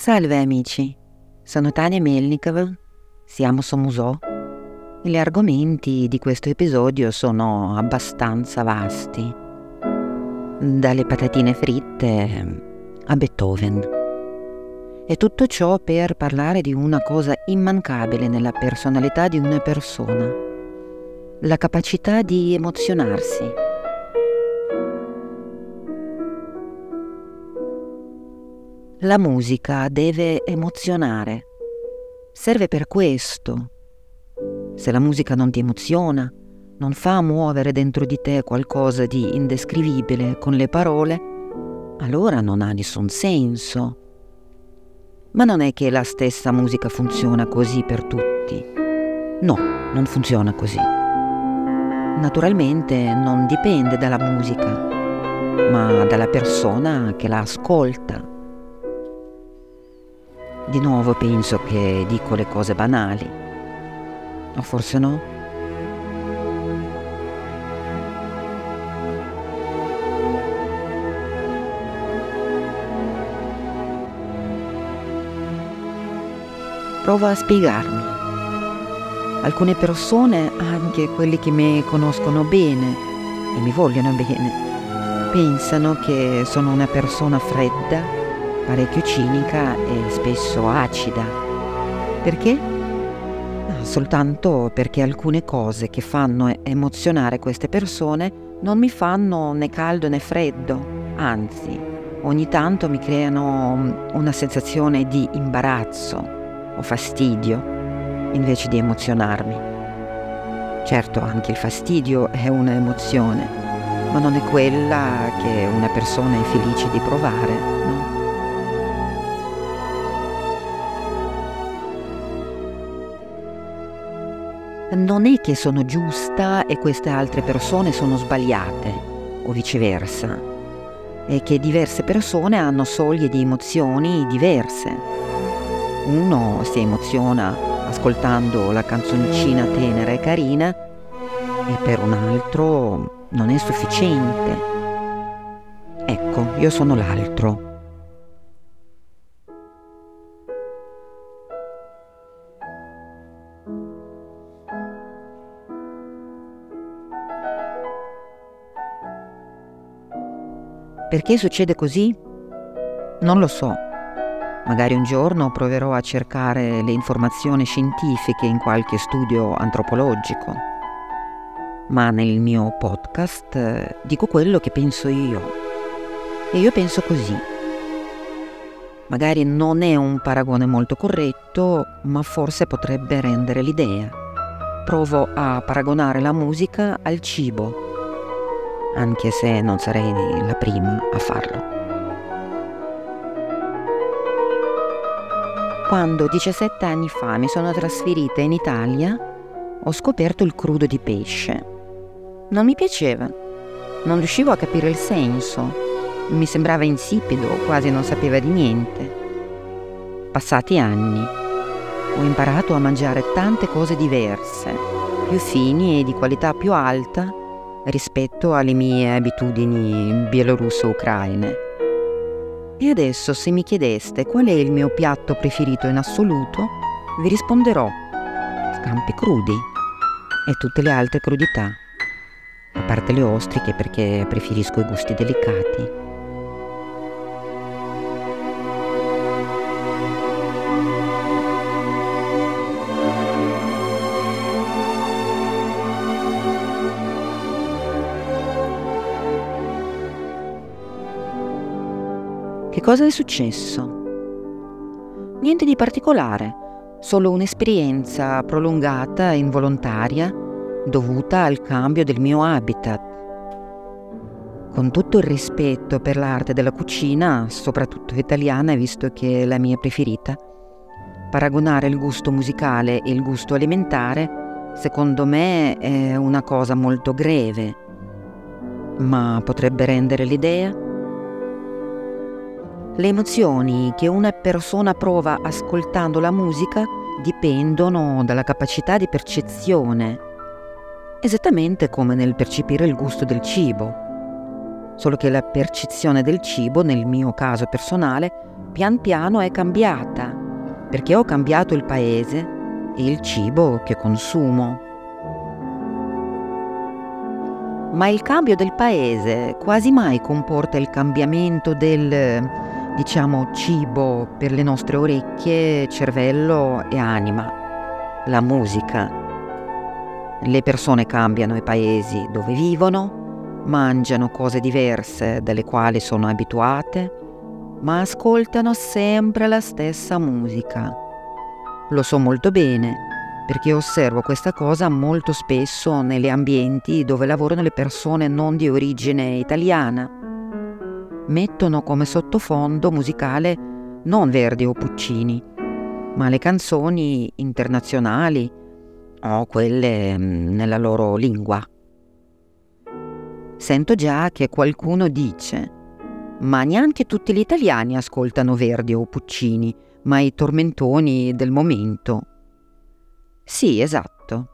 Salve amici, sono Tania Melnikov, siamo su Musò. Gli argomenti di questo episodio sono abbastanza vasti, dalle patatine fritte a Beethoven. E tutto ciò per parlare di una cosa immancabile nella personalità di una persona, la capacità di emozionarsi La musica deve emozionare. Serve per questo. Se la musica non ti emoziona, non fa muovere dentro di te qualcosa di indescrivibile con le parole, allora non ha nessun senso. Ma non è che la stessa musica funziona così per tutti. No, non funziona così. Naturalmente non dipende dalla musica, ma dalla persona che la ascolta. Di nuovo penso che dico le cose banali. O forse no? Provo a spiegarmi. Alcune persone, anche quelli che mi conoscono bene e mi vogliono bene, pensano che sono una persona fredda parecchio cinica e spesso acida. Perché? Soltanto perché alcune cose che fanno emozionare queste persone non mi fanno né caldo né freddo, anzi, ogni tanto mi creano una sensazione di imbarazzo o fastidio invece di emozionarmi. Certo, anche il fastidio è un'emozione, ma non è quella che una persona è felice di provare, no? Non è che sono giusta e queste altre persone sono sbagliate, o viceversa, è che diverse persone hanno soglie di emozioni diverse. Uno si emoziona ascoltando la canzoncina tenera e carina e per un altro non è sufficiente. Ecco, io sono l'altro. Perché succede così? Non lo so. Magari un giorno proverò a cercare le informazioni scientifiche in qualche studio antropologico. Ma nel mio podcast eh, dico quello che penso io. E io penso così. Magari non è un paragone molto corretto, ma forse potrebbe rendere l'idea. Provo a paragonare la musica al cibo anche se non sarei la prima a farlo. Quando 17 anni fa mi sono trasferita in Italia, ho scoperto il crudo di pesce. Non mi piaceva, non riuscivo a capire il senso, mi sembrava insipido, quasi non sapeva di niente. Passati anni, ho imparato a mangiare tante cose diverse, più fini e di qualità più alta rispetto alle mie abitudini bielorusso-ucraine. E adesso se mi chiedeste qual è il mio piatto preferito in assoluto, vi risponderò scampi crudi e tutte le altre crudità, a parte le ostriche perché preferisco i gusti delicati. Cosa è successo? Niente di particolare, solo un'esperienza prolungata e involontaria dovuta al cambio del mio habitat. Con tutto il rispetto per l'arte della cucina, soprattutto italiana, visto che è la mia preferita, paragonare il gusto musicale e il gusto alimentare, secondo me, è una cosa molto greve, ma potrebbe rendere l'idea le emozioni che una persona prova ascoltando la musica dipendono dalla capacità di percezione, esattamente come nel percepire il gusto del cibo. solo che la percezione del cibo, nel mio caso personale, pian piano è cambiata, perché ho cambiato il paese e il cibo che consumo. Ma il cambio del paese quasi mai comporta il cambiamento del, diciamo, cibo per le nostre orecchie, cervello e anima, la musica. Le persone cambiano i paesi dove vivono, mangiano cose diverse dalle quali sono abituate, ma ascoltano sempre la stessa musica. Lo so molto bene perché osservo questa cosa molto spesso negli ambienti dove lavorano le persone non di origine italiana. Mettono come sottofondo musicale non Verdi o Puccini, ma le canzoni internazionali o quelle mm, nella loro lingua. Sento già che qualcuno dice, ma neanche tutti gli italiani ascoltano Verdi o Puccini, ma i tormentoni del momento. Sì, esatto.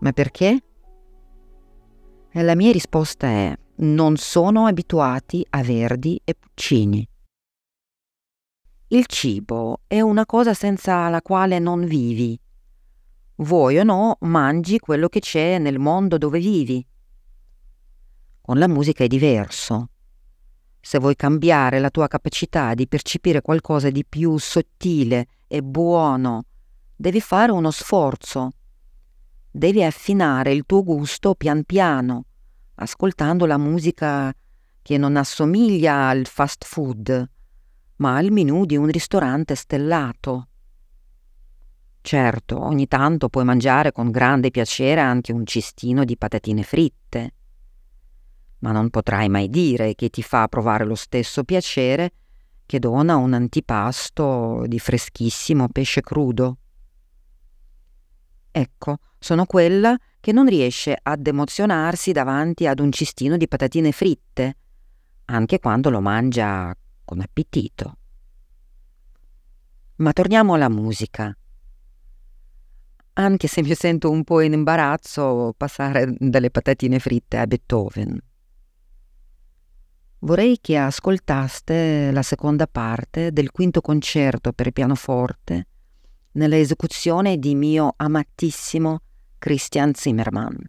Ma perché? La mia risposta è non sono abituati a Verdi e Puccini. Il cibo è una cosa senza la quale non vivi. Vuoi o no, mangi quello che c'è nel mondo dove vivi. Con la musica è diverso. Se vuoi cambiare la tua capacità di percepire qualcosa di più sottile e buono devi fare uno sforzo. Devi affinare il tuo gusto pian piano, ascoltando la musica che non assomiglia al fast food, ma al menù di un ristorante stellato. Certo, ogni tanto puoi mangiare con grande piacere anche un cestino di patatine fritte, ma non potrai mai dire che ti fa provare lo stesso piacere che dona un antipasto di freschissimo pesce crudo. Ecco, sono quella che non riesce ad emozionarsi davanti ad un cestino di patatine fritte, anche quando lo mangia con appetito. Ma torniamo alla musica. Anche se mi sento un po' in imbarazzo passare dalle patatine fritte a Beethoven. Vorrei che ascoltaste la seconda parte del quinto concerto per pianoforte nella esecuzione di mio amatissimo Christian Zimmermann.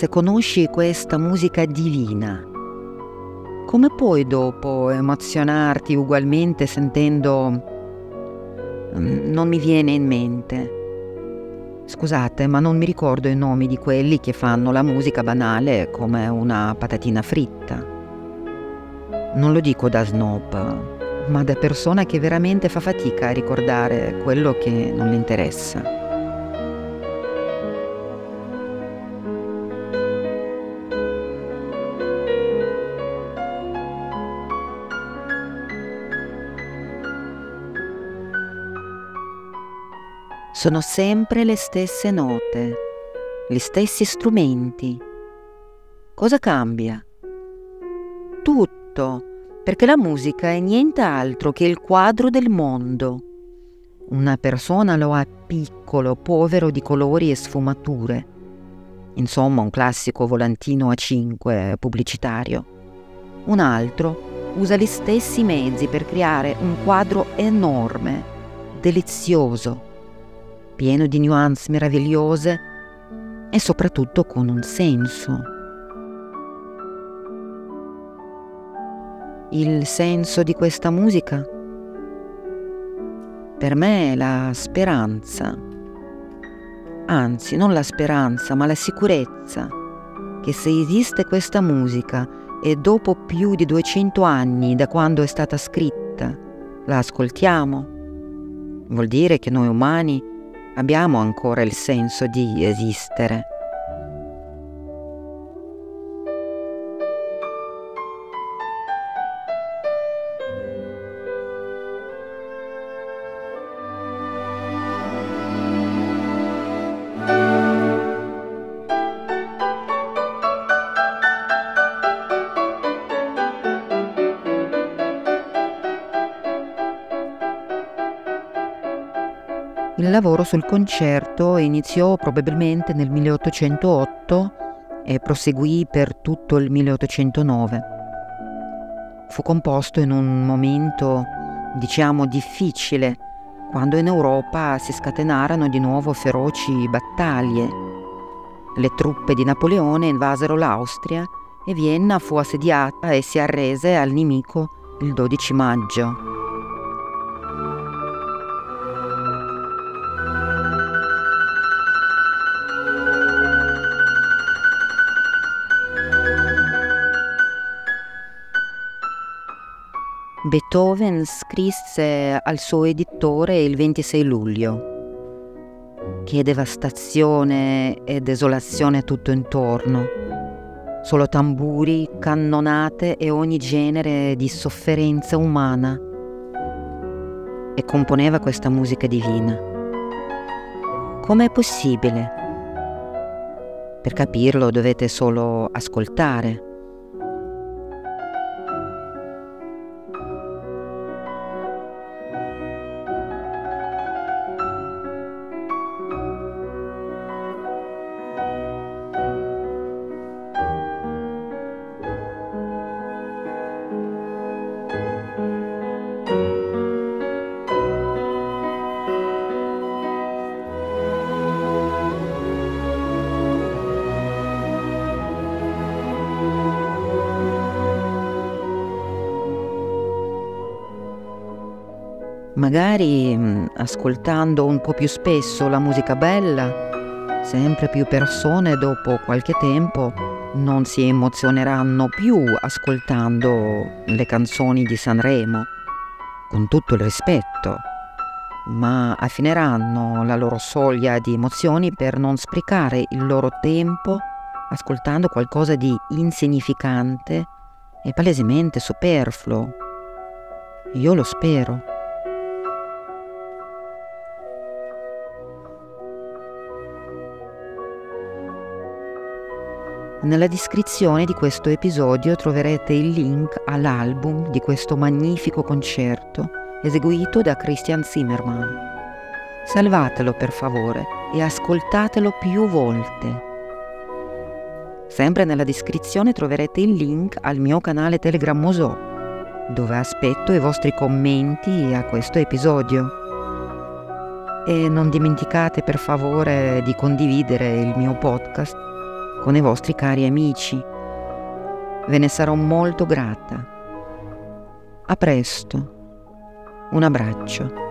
Se conosci questa musica divina, come puoi dopo emozionarti ugualmente sentendo... Mm, non mi viene in mente. Scusate, ma non mi ricordo i nomi di quelli che fanno la musica banale come una patatina fritta. Non lo dico da snob, ma da persona che veramente fa fatica a ricordare quello che non le interessa. Sono sempre le stesse note, gli stessi strumenti. Cosa cambia? Tutto, perché la musica è nient'altro che il quadro del mondo. Una persona lo ha piccolo, povero di colori e sfumature. Insomma, un classico volantino a 5 pubblicitario. Un altro usa gli stessi mezzi per creare un quadro enorme, delizioso pieno di nuance meravigliose e soprattutto con un senso. Il senso di questa musica per me è la speranza, anzi non la speranza ma la sicurezza che se esiste questa musica e dopo più di 200 anni da quando è stata scritta la ascoltiamo, vuol dire che noi umani abbiamo ancora il senso di esistere. Lavoro sul concerto iniziò probabilmente nel 1808 e proseguì per tutto il 1809. Fu composto in un momento, diciamo, difficile, quando in Europa si scatenarono di nuovo feroci battaglie. Le truppe di Napoleone invasero l'Austria e Vienna fu assediata e si arrese al nemico il 12 maggio. Beethoven scrisse al suo editore il 26 luglio. Che devastazione e desolazione tutto intorno. Solo tamburi, cannonate e ogni genere di sofferenza umana. E componeva questa musica divina. Com'è possibile? Per capirlo dovete solo ascoltare. Magari mm, ascoltando un po' più spesso la musica bella, sempre più persone dopo qualche tempo non si emozioneranno più ascoltando le canzoni di Sanremo, con tutto il rispetto, ma affineranno la loro soglia di emozioni per non sprecare il loro tempo ascoltando qualcosa di insignificante e palesemente superfluo. Io lo spero. Nella descrizione di questo episodio troverete il link all'album di questo magnifico concerto eseguito da Christian Zimmermann. Salvatelo per favore e ascoltatelo più volte. Sempre nella descrizione troverete il link al mio canale Telegram Mosò, dove aspetto i vostri commenti a questo episodio. E non dimenticate per favore di condividere il mio podcast con i vostri cari amici. Ve ne sarò molto grata. A presto. Un abbraccio.